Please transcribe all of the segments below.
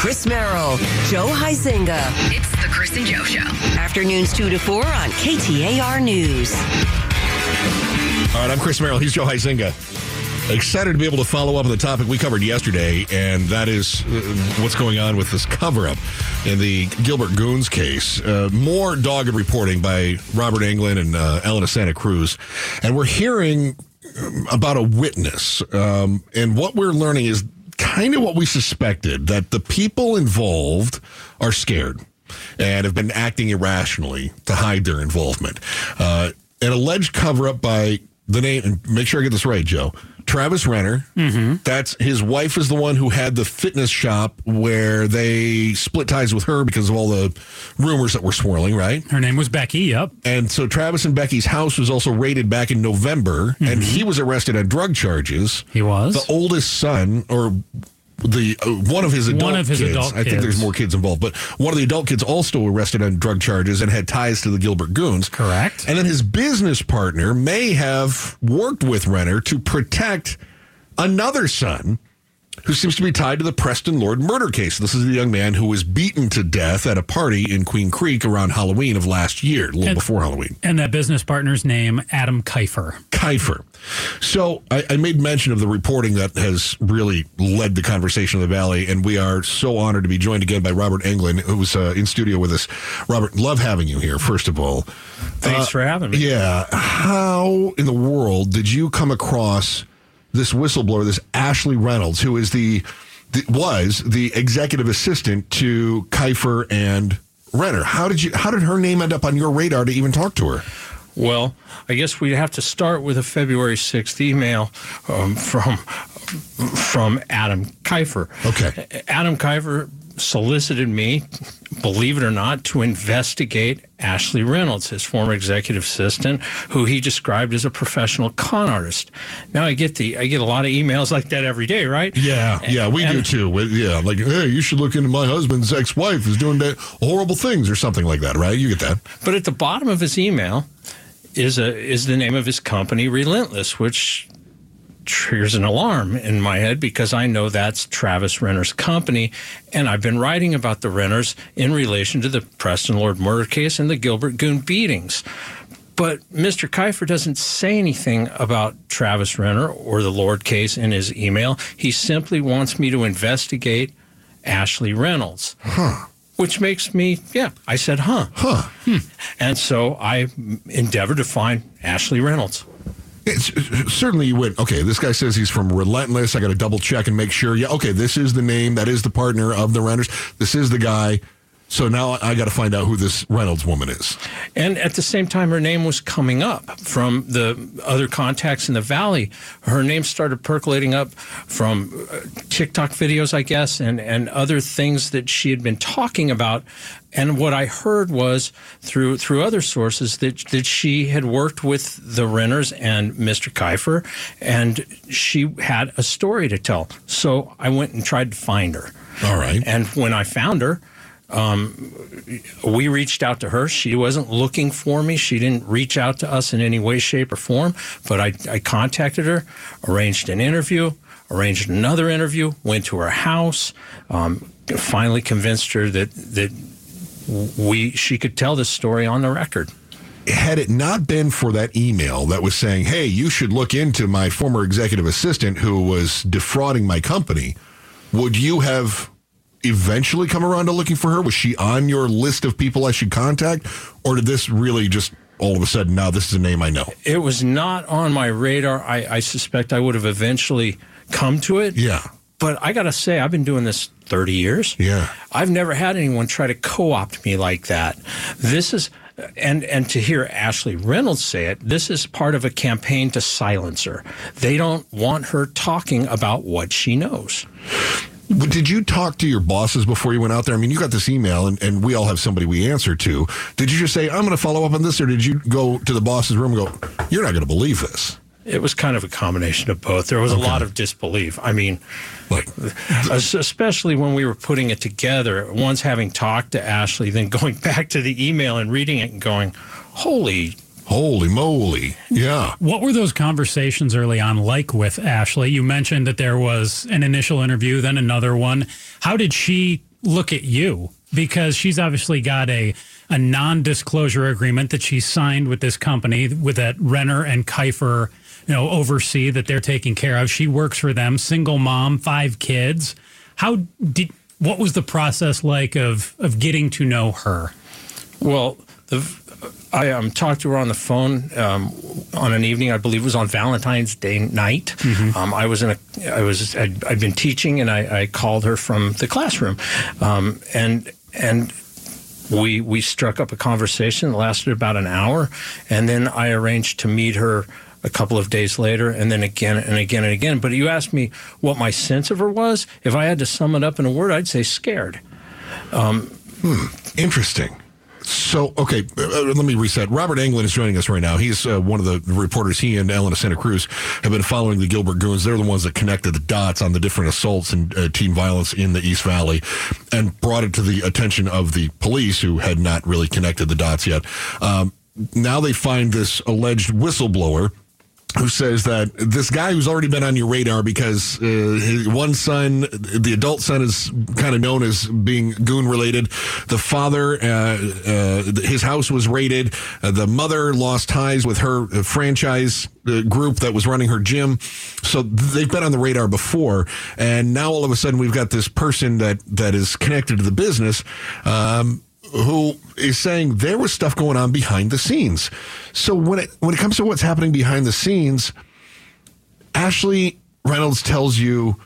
Chris Merrill, Joe Huizenga. It's the Chris and Joe Show. Afternoons 2 to 4 on KTAR News. All right, I'm Chris Merrill. He's Joe Huizenga. Excited to be able to follow up on the topic we covered yesterday, and that is uh, what's going on with this cover up in the Gilbert Goons case. Uh, more dogged reporting by Robert Anglen and uh, Elena Santa Cruz. And we're hearing um, about a witness. Um, and what we're learning is kind of what we suspected that the people involved are scared and have been acting irrationally to hide their involvement. Uh, an alleged cover up by the name, and make sure I get this right, Joe. Travis Renner. Mm-hmm. That's his wife is the one who had the fitness shop where they split ties with her because of all the rumors that were swirling, right? Her name was Becky. Yep. And so Travis and Becky's house was also raided back in November, and he was arrested on drug charges. He was. The oldest son, or the uh, one of his adult One of his kids. adult I think there's more kids involved, but one of the adult kids also arrested on drug charges and had ties to the Gilbert Goons. Correct. And then his business partner may have worked with Renner to protect another son who seems to be tied to the Preston Lord murder case. This is the young man who was beaten to death at a party in Queen Creek around Halloween of last year, a little And- before Halloween. And that business partner's name, Adam Kiefer. Kiefer. So I, I made mention of the reporting that has really led the conversation in the Valley, and we are so honored to be joined again by Robert Anglen, who's uh, in studio with us. Robert, love having you here, first of all. Thanks for having me. Yeah. How in the world did you come across this whistleblower, this Ashley Reynolds, who is the, the was the executive assistant to Kiefer and Renner? How did you how did her name end up on your radar to even talk to her? Well, I guess we'd have to start with a February 6th email um, from from Adam Kiefer. Okay. Adam Kiefer solicited me, believe it or not, to investigate Ashley Reynolds, his former executive assistant, who he described as a professional con artist. Now I get the I get a lot of emails like that every day, right? Yeah, yeah, we do too. Yeah, like, hey, you should look into my husband's ex-wife is doing that horrible things or something like that, right? You get that? But at the bottom of his email is a is the name of his company, Relentless, which triggers an alarm in my head because I know that's Travis Renner's company, and I've been writing about the Renners in relation to the Preston Lord murder case and the Gilbert Goon beatings. But Mr. Kiefer doesn't say anything about Travis Renner or the Lord case in his email. He simply wants me to investigate Ashley Reynolds. Which makes me, yeah, I said, huh. Huh. Hmm. And so I endeavored to find Ashley Reynolds. It's, certainly you went, okay, this guy says he's from Relentless. I got to double check and make sure. Yeah, okay, this is the name. That is the partner of the Renners. This is the guy. So now I got to find out who this Reynolds woman is. And at the same time, her name was coming up from the other contacts in the valley. Her name started percolating up from uh, TikTok videos, I guess, and, and other things that she had been talking about. And what I heard was through through other sources that that she had worked with the Renners and Mr. Kiefer, and she had a story to tell. So I went and tried to find her. All right. And when I found her, um, we reached out to her. She wasn't looking for me. She didn't reach out to us in any way, shape, or form. But I, I contacted her, arranged an interview, arranged another interview, went to her house, um, finally convinced her that that we she could tell this story on the record. had it not been for that email that was saying, "Hey, you should look into my former executive assistant who was defrauding my company," would you have eventually come around to looking for her? Was she on your list of people I should contact, or did this really just all of a sudden now this is a name I know? It was not on my radar. I, I suspect I would have eventually come to it. Yeah, But I got to say, I've been doing this 30 years. yeah. I've never had anyone try to co-opt me like that. This is and and to hear Ashley Reynolds say it, this is part of a campaign to silence her. They don't want her talking about what she knows. But Did you talk to your bosses before you went out there? I mean, you got this email, and, and we all have somebody we answer to. Did you just say, I'm going to follow up on this, or did you go to the boss's room and go, You're not going to believe this? It was kind of a combination of both. There was Okay. a lot of disbelief. I mean, Like, especially when we were putting it together, once having talked to Ashley, then going back to the email and reading it and going, "Holy holy moly. Yeah. What were those conversations early on like with Ashley? You mentioned that there was an initial interview, then another one. How did she look at you because she's obviously got a a non-disclosure agreement that she signed with this company with that Renner and Kiefer, you know, oversee that they're taking care of. She works for them, single mom, five kids. How did what was the process like of of getting to know her? Well, the, I um, talked to her on the phone um, on an evening. I believe it was on Valentine's Day night. Um, I was in a. I was. I'd, I'd been teaching, and I, I called her from the classroom, um, and and we we struck up a conversation that lasted about an hour, and then I arranged to meet her a couple of days later, and then again and again and again. But you asked me what my sense of her was. If I had to sum it up in a word, I'd say scared. Hmm. Interesting. So, okay, uh, let me reset. Robert Anglen is joining us right now. He's uh, one of the reporters. He and Elena Santa Cruz have been following the Gilbert Goons. They're the ones that connected the dots on the different assaults and uh, teen violence in the East Valley and brought it to the attention of the police who had not really connected the dots yet. Um, now they find this alleged whistleblower who says that this guy who's already been on your radar because uh, his one son, the adult son, is kind of known as being goon related. The father, uh, uh, his house was raided. Uh, the mother lost ties with her uh, franchise uh, group that was running her gym. So they've been on the radar before, and now all of a sudden we've got this person that that is connected to the business. Um, who is saying there was stuff going on behind the scenes. So when it when it comes to what's happening behind the scenes, Ashley Reynolds tells you,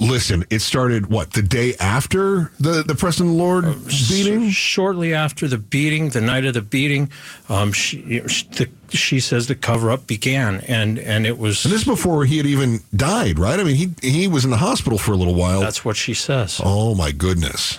listen, it started what the day after the the Preston Lord beating. Sh- shortly after the beating, the night of the beating, um, she, the, she says the cover up began, and and it was And this is before he had even died, right? I mean, he he was in the hospital for a little while. that's what she says. oh my goodness.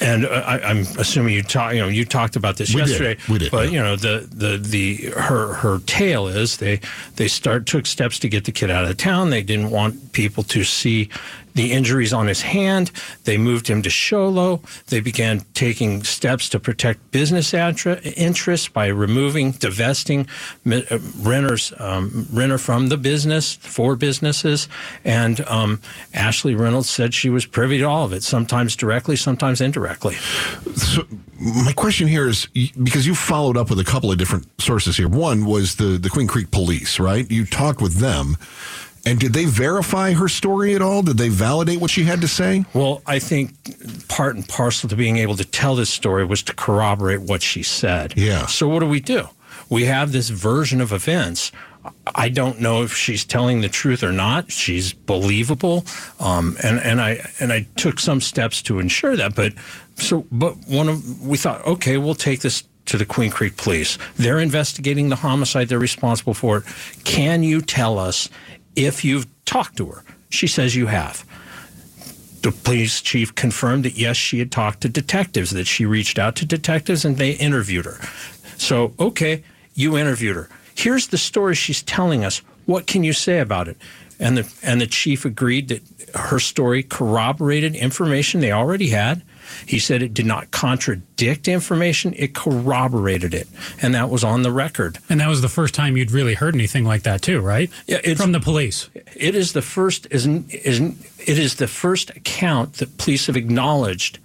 And uh, I, I'm assuming you talk, you know, you talked about this We did. yesterday. We did, But yeah. you know, the the the her her tale is they they start took steps to get the kid out of town. They didn't want people to see the injuries on his hand. They moved him to Show Low. They began taking steps to protect business interests by removing, divesting uh, Renners, um, from the business for businesses. And um, Ashley Reynolds said she was privy to all of it, sometimes directly, sometimes indirectly. So my question here is because you followed up with a couple of different sources here. One was the the Queen Creek Police, right? You talked with them, and did they verify her story at all? Did they validate what she had to say? Well, I think part and parcel to being able to tell this story was to corroborate what she said. Yeah. So what do we do? We have this version of events. I don't know if she's telling the truth or not. She's believable, um, and and I and I took some steps to ensure that. But so, but one of we thought, okay, we'll take this to the Queen Creek Police. They're investigating the homicide. They're responsible for it. Can you tell us if you've talked to her? She says you have the police chief confirmed that yes, she had talked to detectives, that she reached out to detectives and they interviewed her. So, okay, you interviewed her. Here's the story she's telling us. What can you say about it? And the and the chief agreed that her story corroborated information they already had. He said it did not contradict information, it corroborated it. And that was on the record. And that was the first time you'd really heard anything like that, too, right? Yeah, it's- from the police. It is the first isn't, isn't, it is the first account that police have acknowledged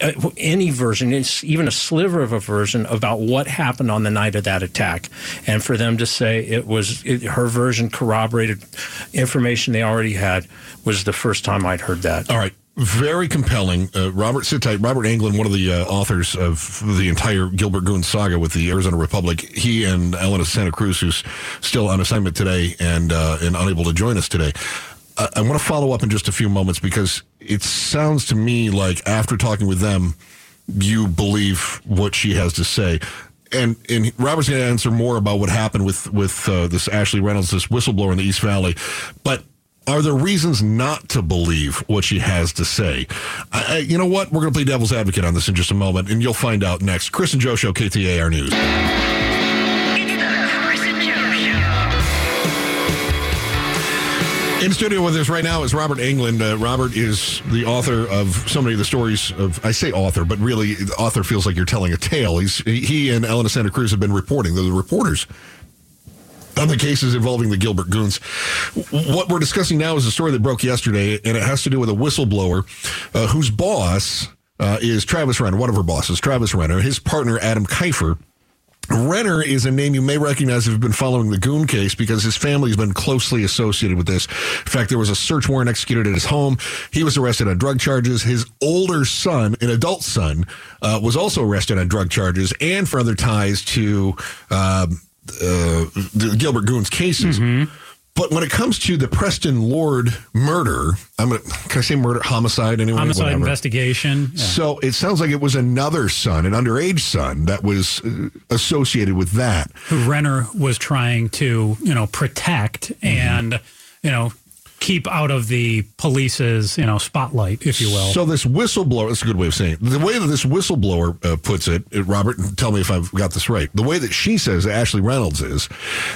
uh, any version, it's even a sliver of a version about what happened on the night of that attack, and for them to say it was it, her version corroborated information they already had was the first time I'd heard that. All right. Very compelling. Uh, Robert, sit tight. Robert Anglen, one of the uh, authors of the entire Gilbert Goon saga with the Arizona Republic, he and Elena Santa Cruz, who's still on assignment today and uh, and unable to join us today. Uh, I want to follow up in just a few moments because it sounds to me like after talking with them, you believe what she has to say. And and Robert's going to answer more about what happened with with uh, this Ashley Reynolds, this whistleblower in the East Valley. But are there reasons not to believe what she has to say? I, I, you know what? We're going to play devil's advocate on this in just a moment, and you'll find out next. Chris and Joe Show, KTAR News. In studio with us right now is Robert Anglen. Uh, Robert is the author of so many of the stories of. I say author, but really, the author feels like you're telling a tale. He's he and Elena Santa Cruz have been reporting. They're the reporters on the cases involving the Gilbert Goons. What we're discussing now is a story that broke yesterday, and it has to do with a whistleblower uh, whose boss uh, is Travis Renner, one of her bosses, Travis Renner, his partner, Adam Kiefer. Renner is a name you may recognize if you've been following the Goon case because his family has been closely associated with this. In fact, there was a search warrant executed at his home. He was arrested on drug charges. His older son, an adult son, uh, was also arrested on drug charges and for other ties to um, uh, the Gilbert Goons cases. But when it comes to the Preston Lord murder, I'm gonna, can I say murder, homicide, anyway? Homicide Whatever. investigation. Yeah. So it sounds like it was another son, an underage son, that was uh, associated with that. who Renner was trying to, you know, protect Mm-hmm. and, you know, keep out of the police's, you know, spotlight, if you will. So this whistleblower, that's a good way of saying it. The way that this whistleblower uh, puts it, uh, Robert, tell me if I've got this right. The way that she says, Ashley Reynolds, is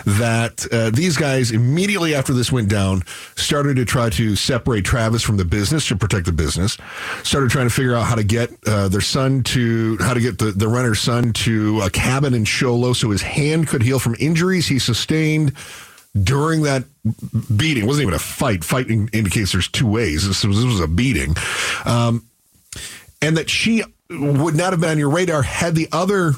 that uh, these guys, immediately after this went down, started to try to separate Travis from the business to protect the business, started trying to figure out how to get uh, their son to, how to get the, the son to a cabin in Show Low so his hand could heal from injuries he sustained during that beating. It wasn't even a fight. Fighting indicates there's two ways. This was, this was a beating. Um, and that she would not have been on your radar had the other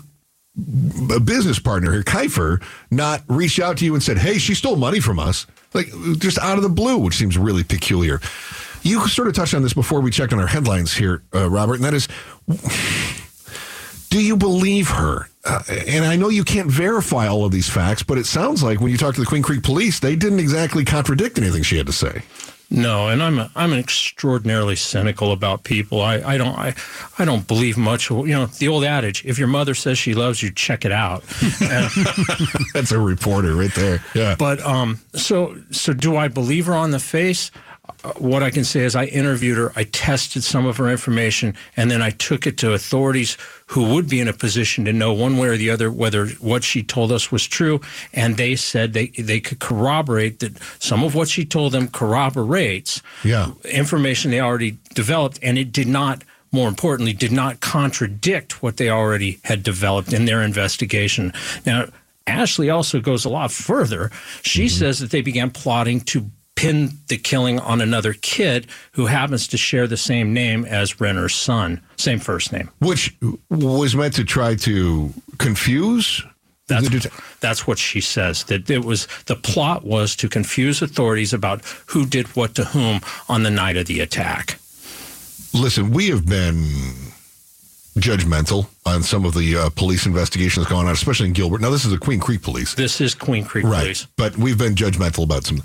business partner here, Kiefer, not reached out to you and said, hey, she stole money from us. Like just out of the blue, which seems really peculiar. You sort of touched on this before we checked on our headlines here, uh, Robert, and that is do you believe her? Uh, and I know you can't verify all of these facts, but it sounds like when you talk to the Queen Creek police, they didn't exactly contradict anything she had to say. No, and I'm I'm extraordinarily cynical about people. I, I don't I, I don't believe much. You know the old adage: if your mother says she loves you, check it out. And- That's a reporter right there. Yeah. But um, so so do I believe her on the face? Uh, What I can say is I interviewed her, I tested some of her information, and then I took it to authorities who would be in a position to know one way or the other whether what she told us was true. And they said they they could corroborate that some of what she told them corroborates Yeah. information they already developed, and it did not. More importantly, did not contradict what they already had developed in their investigation. Now, Ashley also goes a lot further. She mm-hmm. says that they began plotting to pin the killing on another kid who happens to share the same name as Renner's son, same first name. Which was meant to try to confuse That's the det- that's what she says. That it was the plot was to confuse authorities about who did what to whom on the night of the attack. Listen, we have been judgmental on some of the uh, police investigations going on, especially in Gilbert. Now, this is the Queen Creek police. This is Queen Creek Right. Police. But we've been judgmental about some.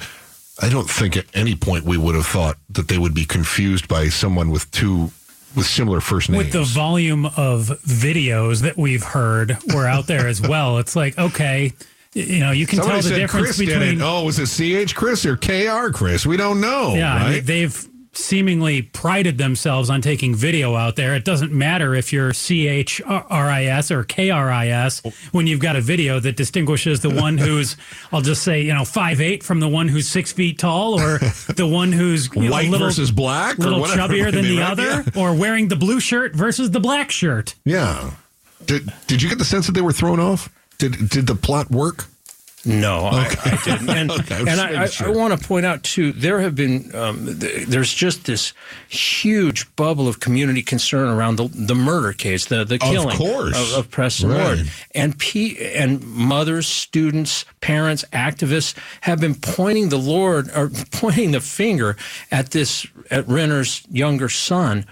I don't think at any point we would have thought that they would be confused by someone with two with similar first names. with the volume of videos that we've heard were out there as well. It's like, okay, you know, you can Somebody tell the difference Chris did between it. Oh, was it CH Chris or KR Chris? We don't know. Yeah, I right? mean, they've seemingly prided themselves on taking video out there. It doesn't matter if you're CHRIS or KRIS when you've got a video that distinguishes the one who's, I'll just say, you know, five eight from the one who's six feet tall or the one who's you know, White little, versus black, little chubbier than the right? other, Yeah. or wearing the blue shirt versus the black shirt. Yeah. Did Did you get the sense that they were thrown off? Did Did the plot work? No, I, I didn't. And, Okay, I and I, I, sure. I want to point out too, there have been, um, th- there's just this huge bubble of community concern around the, the murder case, the the killing course. of, of Preston Right. Lord, and P, and mothers, students, parents, activists have been pointing the Lord or pointing the finger at this at Renner's younger son,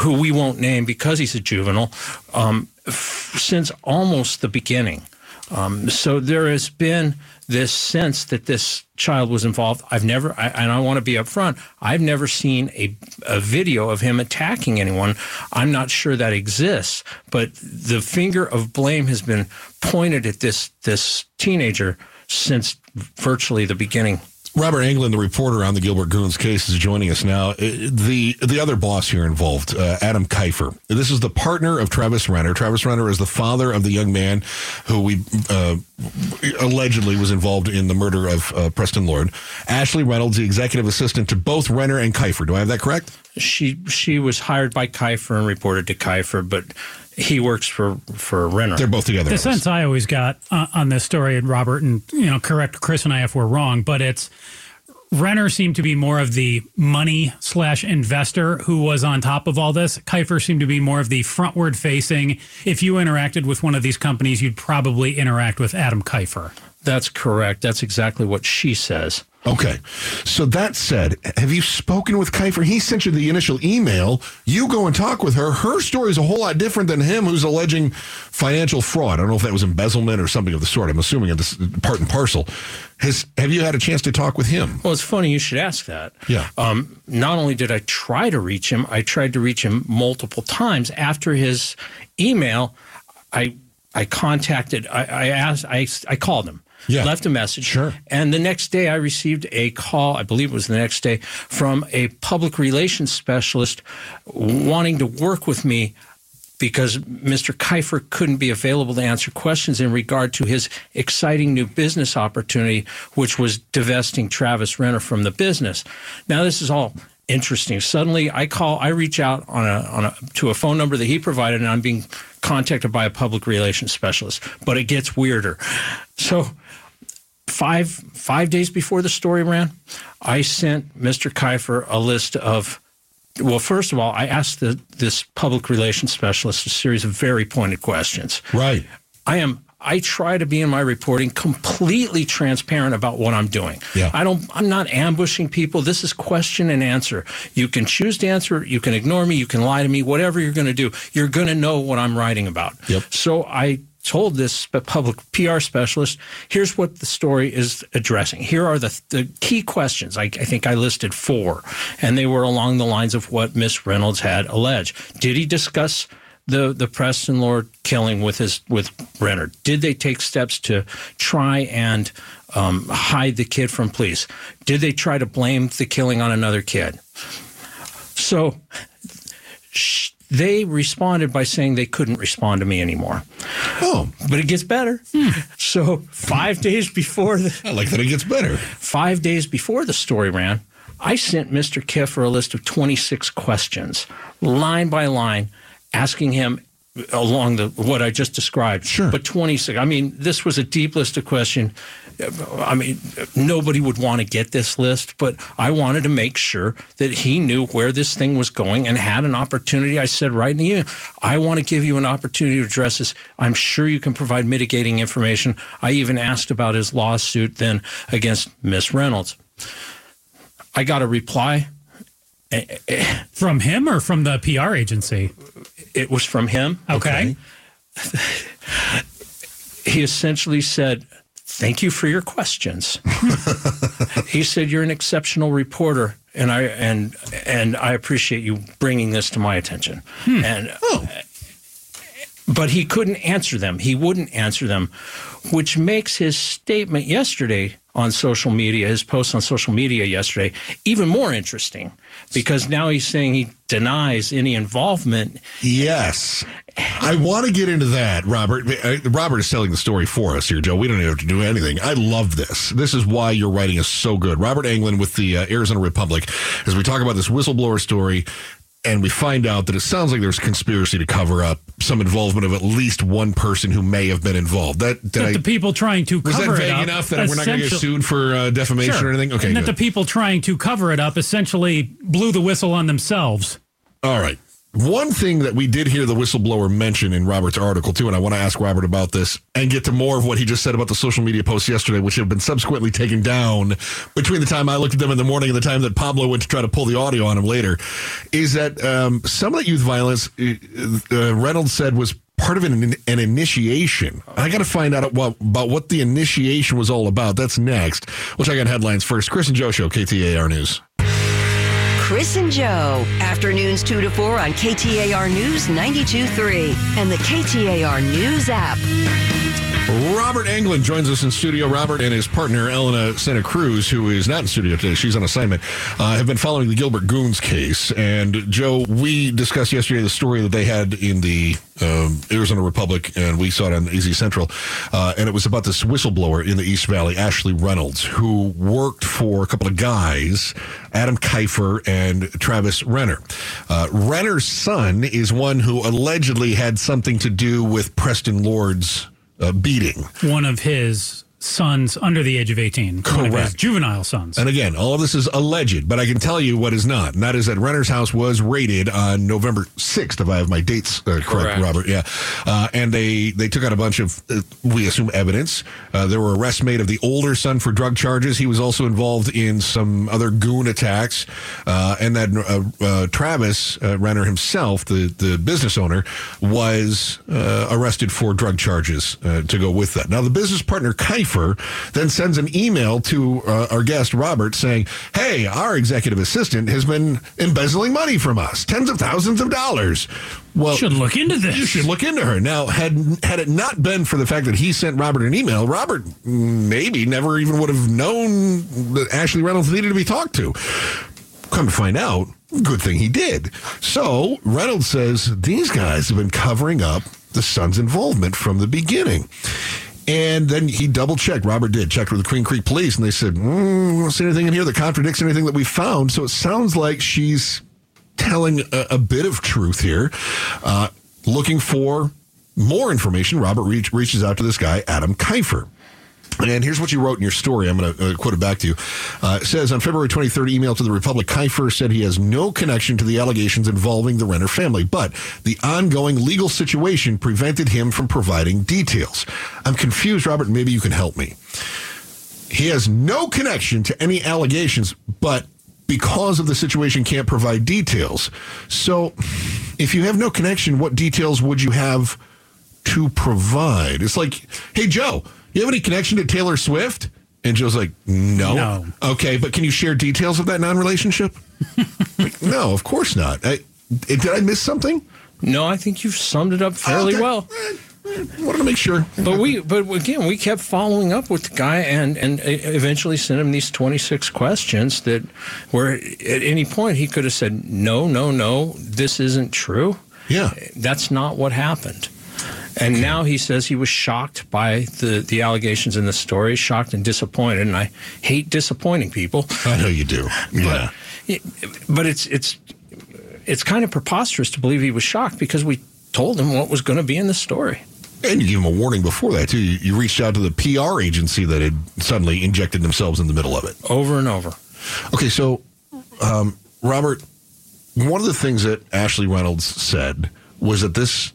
who we won't name because he's a juvenile, um, f- since almost the beginning. Um, so there has been this sense that this child was involved. I've never, I, and I want to be upfront. I've never seen a, a video of him attacking anyone. I'm not sure that exists, but the finger of blame has been pointed at this this teenager since virtually the beginning. Robert Anglen, the reporter on the Gilbert Goons case, is joining us now. Uh, The the other boss here involved, uh, Adam Kiefer. This is the partner of Travis Renner. Travis Renner is the father of the young man who we uh, allegedly was involved in the murder of uh, Preston Lord. Ashley Reynolds, the executive assistant to both Renner and Kiefer. Do I have that correct? She she was hired by Kiefer and reported to Kiefer, but he works for for Renner. They're both together. The sense I always got uh, on this story, and Robert, and you know, correct Chris and I if we're wrong, but it's Renner seemed to be more of the money slash investor who was on top of all this. Kiefer seemed to be more of the frontward facing. If you interacted with one of these companies, you'd probably interact with Adam Kiefer. That's correct. That's exactly what she says. Okay. So that said, have you spoken with Kiefer? He sent you the initial email. You go and talk with her. Her story is a whole lot different than him, who's alleging financial fraud. I don't know if that was embezzlement or something of the sort. I'm assuming it's part and parcel. Has have you had a chance to talk with him? Well, it's funny you should ask that. Yeah. Um, not only did I try to reach him, I tried to reach him multiple times. After his email, I I contacted. I, I asked. I I called him. Yeah. Left a message. Sure. And the next day, I received a call. I believe it was the next day from a public relations specialist wanting to work with me because Mr. Kiefer couldn't be available to answer questions in regard to his exciting new business opportunity, which was divesting Travis Renner from the business. Now, this is all interesting. Suddenly, I call, I reach out on a, on a to a phone number that he provided, and I'm being contacted by a public relations specialist. But it gets weirder. So, five five days before the story ran, I sent Mr. Kiefer a list of. Well, first of all, I asked the, this public relations specialist a series of very pointed questions. Right. I am I try to be in my reporting completely transparent about what I'm doing. Yeah. I don't I'm not ambushing people. This is question and answer. You can choose to answer, you can ignore me, you can lie to me, whatever you're going to do. You're going to know what I'm writing about. Yep. So I told this public PR specialist, here's what the story is addressing. Here are the, the key questions. I, I think I listed four, and they were along the lines of what Miss Reynolds had alleged. Did he discuss the the Preston Lord killing with his with Renner? Did they take steps to try and um, hide the kid from police? Did they try to blame the killing on another kid? So sh- they responded by saying they couldn't respond to me anymore. Oh, But it gets better. Hmm. So five days before the I like that it gets better. five days before the story ran, I sent Mr. Kiefer a list of 26 questions, line by line, asking him along the what I just described. Sure. But 26. I mean, this was a deep list of questions. I mean, nobody would want to get this list, but I wanted to make sure that he knew where this thing was going and had an opportunity. I said right in the email, I want to give you an opportunity to address this. I'm sure you can provide mitigating information. I even asked about his lawsuit then against Miss Reynolds. I got a reply. Eh, eh, eh. From him or from the PR agency? It was from him. Okay. he essentially said, "Thank you for your questions." he said, "You're an exceptional reporter, and I and and I appreciate you bringing this to my attention." Hmm. And oh. but he couldn't answer them. He wouldn't answer them, which makes his statement yesterday on social media, his post on social media yesterday, even more interesting because now he's saying he denies any involvement Yes. I want to get into that, Robert. Uh, Robert is telling the story for us here, Joe. We don't have to do anything. I love this. This is why your writing is so good. Robert Anglen with the uh, Arizona Republic, as we talk about this whistleblower story, and we find out that it sounds like there's conspiracy to cover up some involvement of at least one person who may have been involved. That, did That I, the people trying to was cover that vague it up enough that we're not going to get sued for uh, defamation Sure. or anything? Okay, and that good. the people trying to cover it up essentially blew the whistle on themselves. All right. One thing that we did hear the whistleblower mention in Robert's article, too, and I want to ask Robert about this and get to more of what he just said about the social media posts yesterday, which have been subsequently taken down between the time I looked at them in the morning and the time that Pablo went to try to pull the audio on him later, is that um, some of that youth violence, uh, uh, Reynolds said, was part of an, an initiation. I got to find out what, about what the initiation was all about. That's next. We'll check out headlines first. Chris and Joe Show, KTAR News. Chris and Joe, afternoons 2 to 4 on KTAR News 92.3 and the KTAR News app. Robert Anglen joins us in studio. Robert and his partner, Elena Santa Cruz, who is not in studio today, she's on assignment, uh, have been following the Gilbert Goons case. And Joe, we discussed yesterday the story that they had in the um, Arizona Republic, and we saw it on azcentral. Uh, and it was about this whistleblower in the East Valley, Ashley Reynolds, who worked for a couple of guys, Adam Kiefer and Travis Renner. Uh, Renner's son is one who allegedly had something to do with Preston Lord's uh, beating. One of his sons under the age of 18. One of his Correct. juvenile sons. And again, all of this is alleged, but I can tell you what is not. And that is that Renner's house was raided on November 6th, if I have my dates uh, correct, Correct. Robert. Yeah. Uh, and they, they took out a bunch of, uh, we assume, evidence. Uh, there were arrests made of the older son for drug charges. He was also involved in some other goon attacks. Uh, and then uh, uh, Travis uh, Renner himself, the, the business owner, was uh, arrested for drug charges uh, to go with that. Now, the business partner, Then sends an email to uh, our guest, Robert, saying, Hey, our executive assistant has been embezzling money from us, tens of thousands of dollars. Well, Should look into this. you should look into her. Now, had had it not been for the fact that he sent Robert an email, Robert maybe never even would have known that Ashley Reynolds needed to be talked to. Come to find out, good thing he did. So Reynolds says these guys have been covering up the son's involvement from the beginning. And then he double checked. Robert did checked with the Queen Creek Police, and they said, mm, "We don't see anything in here that contradicts anything that we found." So it sounds like she's telling a, a bit of truth here. Uh, looking for more information, Robert reach, reaches out to this guy, Adam Kiefer. And here's what you wrote in your story. I'm going to uh, quote it back to you. Uh, it says on February 23rd, email to the Republic, Kiefer said he has no connection to the allegations involving the Renner family, but the ongoing legal situation prevented him from providing details. I'm confused, Robert. Maybe you can help me. He has no connection to any allegations, but because of the situation, can't provide details. So, if you have no connection, what details would you have to provide? It's like, hey, Joe, you have any connection to Taylor Swift? And Joe's like, no. No. Okay, but can you share details of that non relationship? like, no, of course not. I, did I miss something? No, I think you've summed it up fairly Okay. well. Wanted to make sure. But we, but again, we kept following up with the guy, and and eventually sent him these twenty six questions that, where at any point he could have said, no, no, no, this isn't true. Yeah. That's not what happened. And now he says he was shocked by the, the allegations in the story, shocked and disappointed. And I hate disappointing people. I know you do. Yeah. But, but it's it's it's kind of preposterous to believe he was shocked because we told him what was going to be in the story. And you gave him a warning before that, too. You, you reached out to the PR agency that had suddenly injected themselves in the middle of it. over and over. Okay, so um, Robert, one of the things that Ashley Reynolds said was that this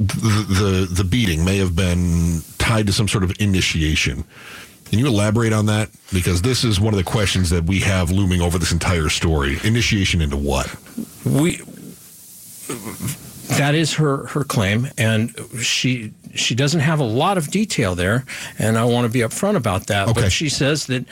the, the beating may have been tied to some sort of initiation. Can you elaborate on that? Because this is one of the questions that we have looming over this entire story. Initiation into what? We that is her her claim, and she she doesn't have a lot of detail there, and I want to be upfront about that. Okay. But she says that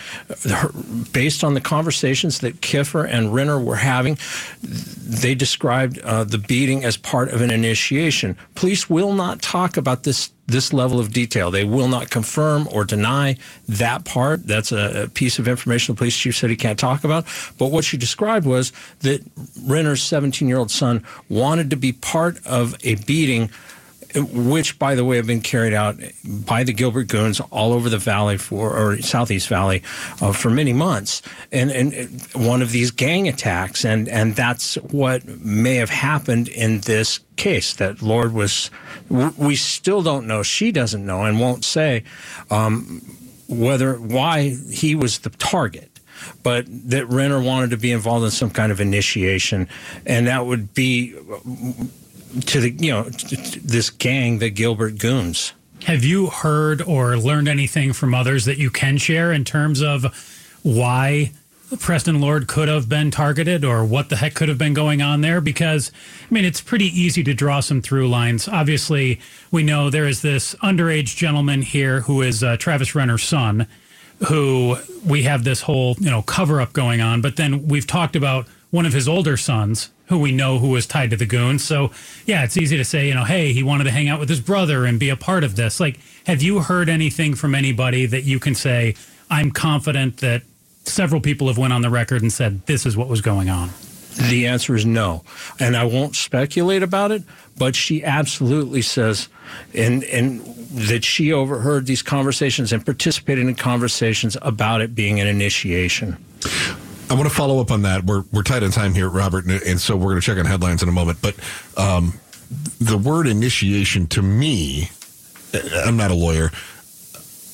her, based on the conversations that Kiefer and Renner were having, they described uh, the beating as part of an initiation. Police will not talk about this this level of detail. They will not confirm or deny that part. That's a, a piece of information the police chief said he can't talk about. But what she described was that Renner's 17 year old son wanted to be part of a beating which, by the way, have been carried out by the Gilbert Goons all over the valley for, or Southeast Valley, uh, for many months, and and one of these gang attacks, and and that's what may have happened in this case. That Lord was, we still don't know. She doesn't know and won't say um, whether why he was the target but that Renner wanted to be involved in some kind of initiation, and that would be to the you know this gang, the Gilbert Goons. Have you heard or learned anything from others that you can share in terms of why Preston Lord could have been targeted or what the heck could have been going on there? Because, I mean, it's pretty easy to draw some through lines. Obviously, we know there is this underage gentleman here who is uh, Travis Renner's son, who we have this whole, you know, cover up going on. But then we've talked about one of his older sons who we know who was tied to the goons. So, yeah, it's easy to say, you know, hey, he wanted to hang out with his brother and be a part of this. Like, have you heard anything from anybody that you can say, I'm confident that several people have went on the record and said this is what was going on? The answer is no. And I won't speculate about it, but she absolutely says and and that she overheard these conversations and participated in conversations about it being an initiation. I want to follow up on that. We're we're tight on time here, Robert, and, and so we're going to check on headlines in a moment. But um, the word initiation to me, I'm not a lawyer,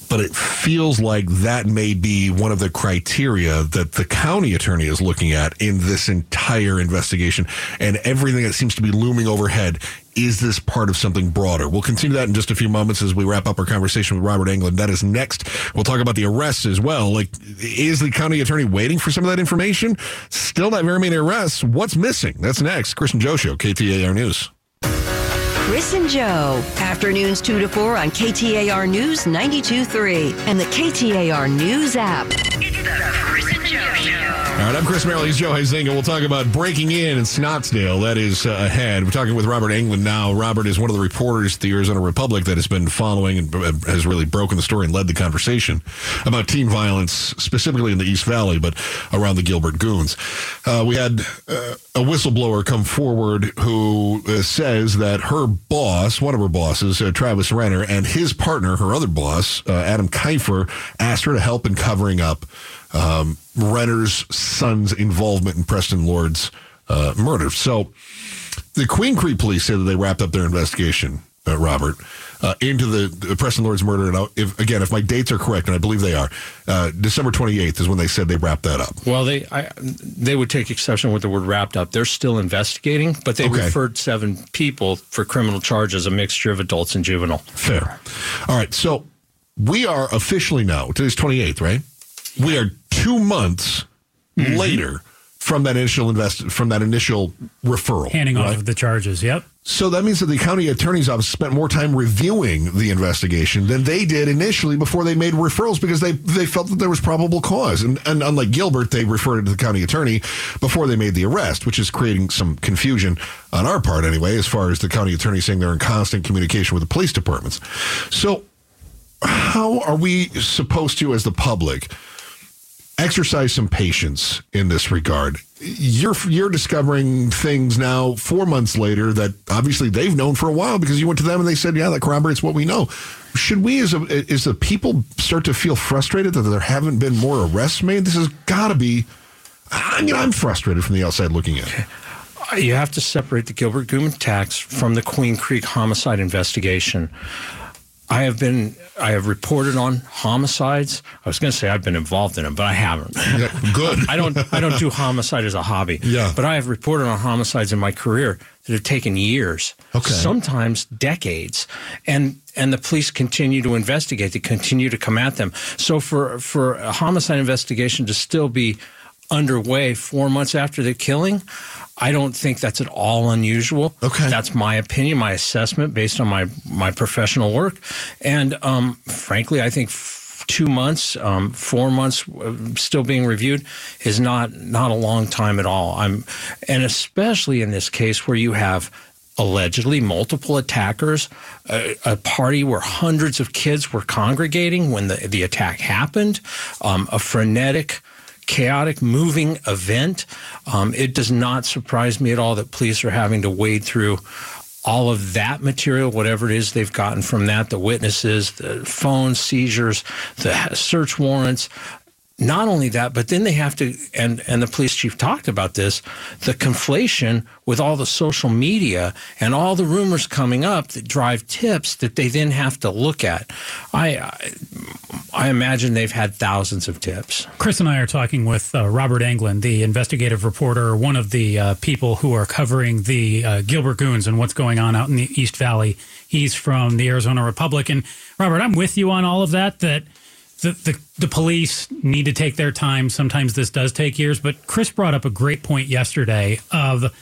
but it feels like that may be one of the criteria that the county attorney is looking at in this entire investigation and everything that seems to be looming overhead. Is this part of something broader? We'll continue that in just a few moments as we wrap up our conversation with Robert Anglen. That is next. We'll talk about the arrests as well. Like, is the county attorney waiting for some of that information? Still not very many arrests. What's missing? That's next. Chris and Joe Show, KTAR News. Chris and Joe. Afternoons 2 to 4 on KTAR News 92.3 and the KTAR News app. It's the Chris and Joe Show. All right, I'm Chris Merrill. He's Joe Huizenga. We'll talk about breaking in in Scottsdale. That is uh, ahead. We're talking with Robert Anglen now. Robert is one of the reporters at the Arizona Republic that has been following and uh, has really broken the story and led the conversation about teen violence, specifically in the East Valley, but around the Gilbert Goons. Uh, we had uh, a whistleblower come forward who uh, says that her boss, one of her bosses, uh, Travis Renner, and his partner, her other boss, Adam Kiefer, asked her to help in covering up um, Renner's son's involvement in Preston Lord's uh, murder. So the Queen Creek police say that they wrapped up their investigation, uh, Robert, uh, into the, the Preston Lord's murder. And if, again, if my dates are correct, and I believe they are, uh, December 28th is when they said they wrapped that up. Well, they I, they would take exception with the word wrapped up. They're still investigating, but they Okay. referred seven people for criminal charges, a mixture of adults and juvenile. Fair. All right. So we are officially now, today's 28th, right? We are two months mm-hmm. later from that initial invest from that initial referral. Handing right? off of the charges. Yep. So that means that the county attorney's office spent more time reviewing the investigation than they did initially before they made referrals because they, they felt that there was probable cause. And, and unlike Gilbert, they referred it to the county attorney before they made the arrest, which is creating some confusion on our part anyway, as far as the county attorney saying they're in constant communication with the police departments. So how are we supposed to, as the public, exercise some patience in this regard. You're you're discovering things now four months later that obviously they've known for a while because you went to them and they said, "Yeah, that corroborates what we know." Should we, as a, as the people, start to feel frustrated that there haven't been more arrests made? This has got to be. I mean, I'm frustrated from the outside looking in. You have to separate the Gilbert Goon attacks from the Queen Creek homicide investigation. I have been, I have reported on homicides. I was going to say I've been involved in them, but I haven't. Yeah, good. I don't, I don't do homicide as a hobby. Yeah. But I have reported on homicides in my career that have taken years, Okay. sometimes decades, and and the police continue to investigate. They continue to come at them. So for for a homicide investigation to still be underway four months after the killing, I don't think that's at all unusual. Okay. that's my opinion, my assessment based on my my professional work, and um, frankly, I think. f- Two months, um, four months, uh, still being reviewed is not not a long time at all. I'm, and especially in this case where you have allegedly multiple attackers, a, a party where hundreds of kids were congregating when the, the attack happened, um, a frenetic, chaotic, moving event. Um, it does not surprise me at all that police are having to wade through all of that material, whatever it is they've gotten from that, the witnesses, the phone seizures, the search warrants. Not only that, but then they have to, and, and the police chief talked about this, the conflation with all the social media and all the rumors coming up that drive tips that they then have to look at. I, I, imagine they've had thousands of tips. Chris and I are talking with uh, Robert Anglen, the investigative reporter, one of the uh, people who are covering the uh, Gilbert Goons and what's going on out in the East Valley. He's from the Arizona Republic. And Robert, I'm with you on all of that, that the, the, the police need to take their time. Sometimes this does take years. But Chris brought up a great point yesterday of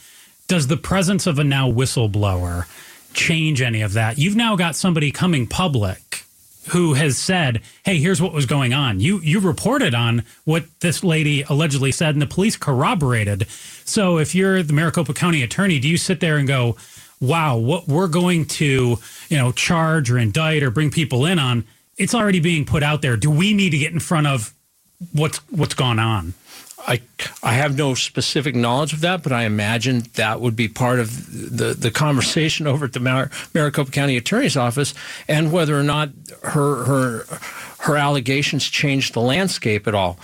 does the presence of a now whistleblower change any of that? You've now got somebody coming public who has said, "Hey, here's what was going on." You you reported on what this lady allegedly said, and the police corroborated. So, if you're the Maricopa County attorney, do you sit there and go, "Wow, what we're going to you know charge or indict or bring people in on? It's already being put out there. Do we need to get in front of what's what's gone on?" I, I have no specific knowledge of that, but I imagine that would be part of the, the conversation over at the Mar- Maricopa County Attorney's Office, and whether or not her her her allegations changed the landscape at all.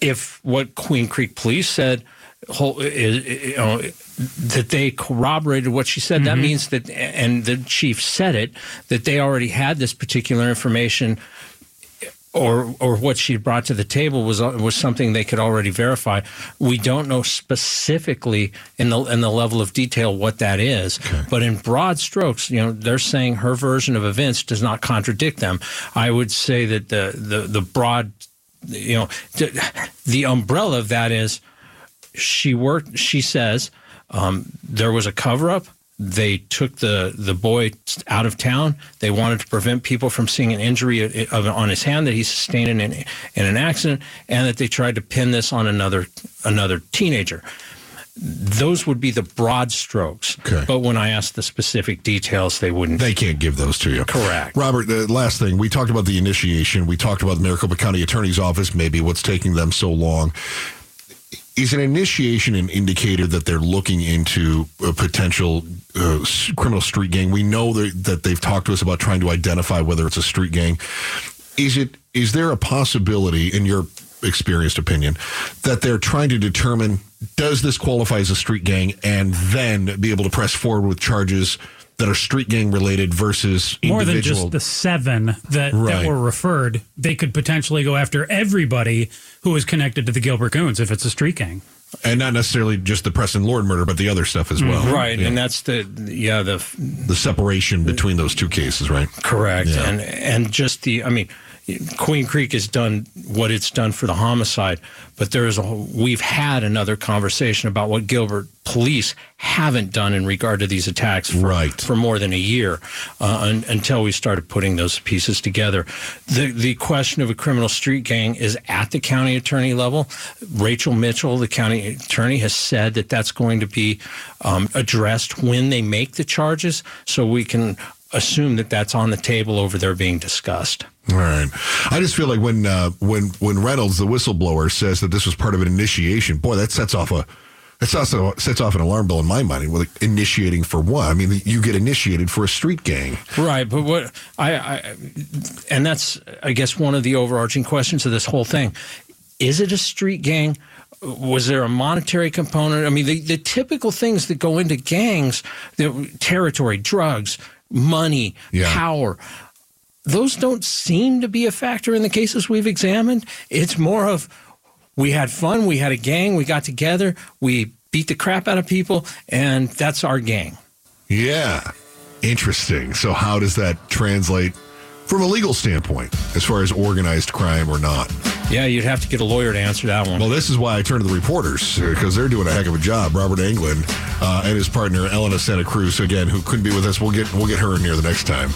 If what Queen Creek Police said, whole, you know, that they corroborated what she said, that mm-hmm. means that, and the chief said it, that they already had this particular information or or what she brought to the table was uh, was something they could already verify. We don't know specifically in the in the level of detail what that is, but in broad strokes, you know, they're saying her version of events does not contradict them. I would say that the the the broad, you know, the umbrella of that is she worked. She says um, there was a cover up. They took the the boy out of town. They wanted to prevent people from seeing an injury of, on his hand that he sustained in an, in an accident, and that they tried to pin this on another another teenager. Those would be the broad strokes. Okay. But when I asked the specific details, they wouldn't. They can't give those to you. Correct. Robert, the last thing, we talked about the initiation. We talked about the Maricopa County Attorney's Office, maybe what's taking them so long. Is an initiation an indicator that they're looking into a potential uh, criminal street gang? We know that, that they've talked to us about trying to identify whether it's a street gang. Is it? Is there a possibility, in your experienced opinion, that they're trying to determine does this qualify as a street gang, and then be able to press forward with charges that are street gang related versus more than just the seven that, Right. that were referred. They could potentially go after everybody who is connected to the Gilbert Goons if it's a street gang. and not necessarily just the Preston Lord murder, but the other stuff as well. Mm-hmm. Right, Yeah. and that's the yeah the the separation between those two cases, right? Correct. Yeah. And and just the I mean Queen Creek has done what it's done for the homicide, but there is a we've had another conversation about what Gilbert police haven't done in regard to these attacks for, Right. for more than a year uh, un, until we started putting those pieces together. The the question of a criminal street gang is at the county attorney level. Rachel Mitchell, the county attorney, has said that that's going to be um, addressed when they make the charges, so we can assume that that's on the table over there being discussed. All right. I just feel like when uh, when when Reynolds, the whistleblower, says that this was part of an initiation, boy, that sets off a that also sets off an alarm bell in my mind. Well, like, initiating for what? I mean, you get initiated for a street gang. Right, but what I, I and that's I guess one of the overarching questions of this whole thing. Is it a street gang? Was there a monetary component? I mean, the, the typical things that go into gangs, the territory, drugs, money, Yeah. power, those don't seem to be a factor in the cases we've examined. It's more of we had fun, we had a gang, we got together, we beat the crap out of people, and that's our gang. Yeah. Interesting. So, how does that translate from a legal standpoint as far as organized crime or not? Yeah, you'd have to get a lawyer to answer that one. Well, this is why I turn to the reporters because they're doing a heck of a job. Robert Anglen uh, and his partner Elena Santa Cruz, again, who couldn't be with us. We'll get we'll get her in here the next time.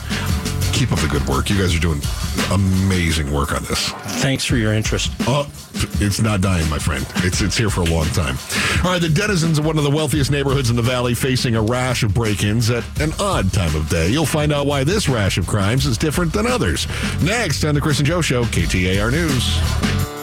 Keep up the good work. You guys are doing amazing work on this. Thanks for your interest. Oh, it's not dying, my friend. It's it's here for a long time. All right, the denizens of one of the wealthiest neighborhoods in the valley facing a rash of break-ins at an odd time of day. You'll find out why this rash of crimes is different than others. Next on the Chris and Joe Show, KTAR News.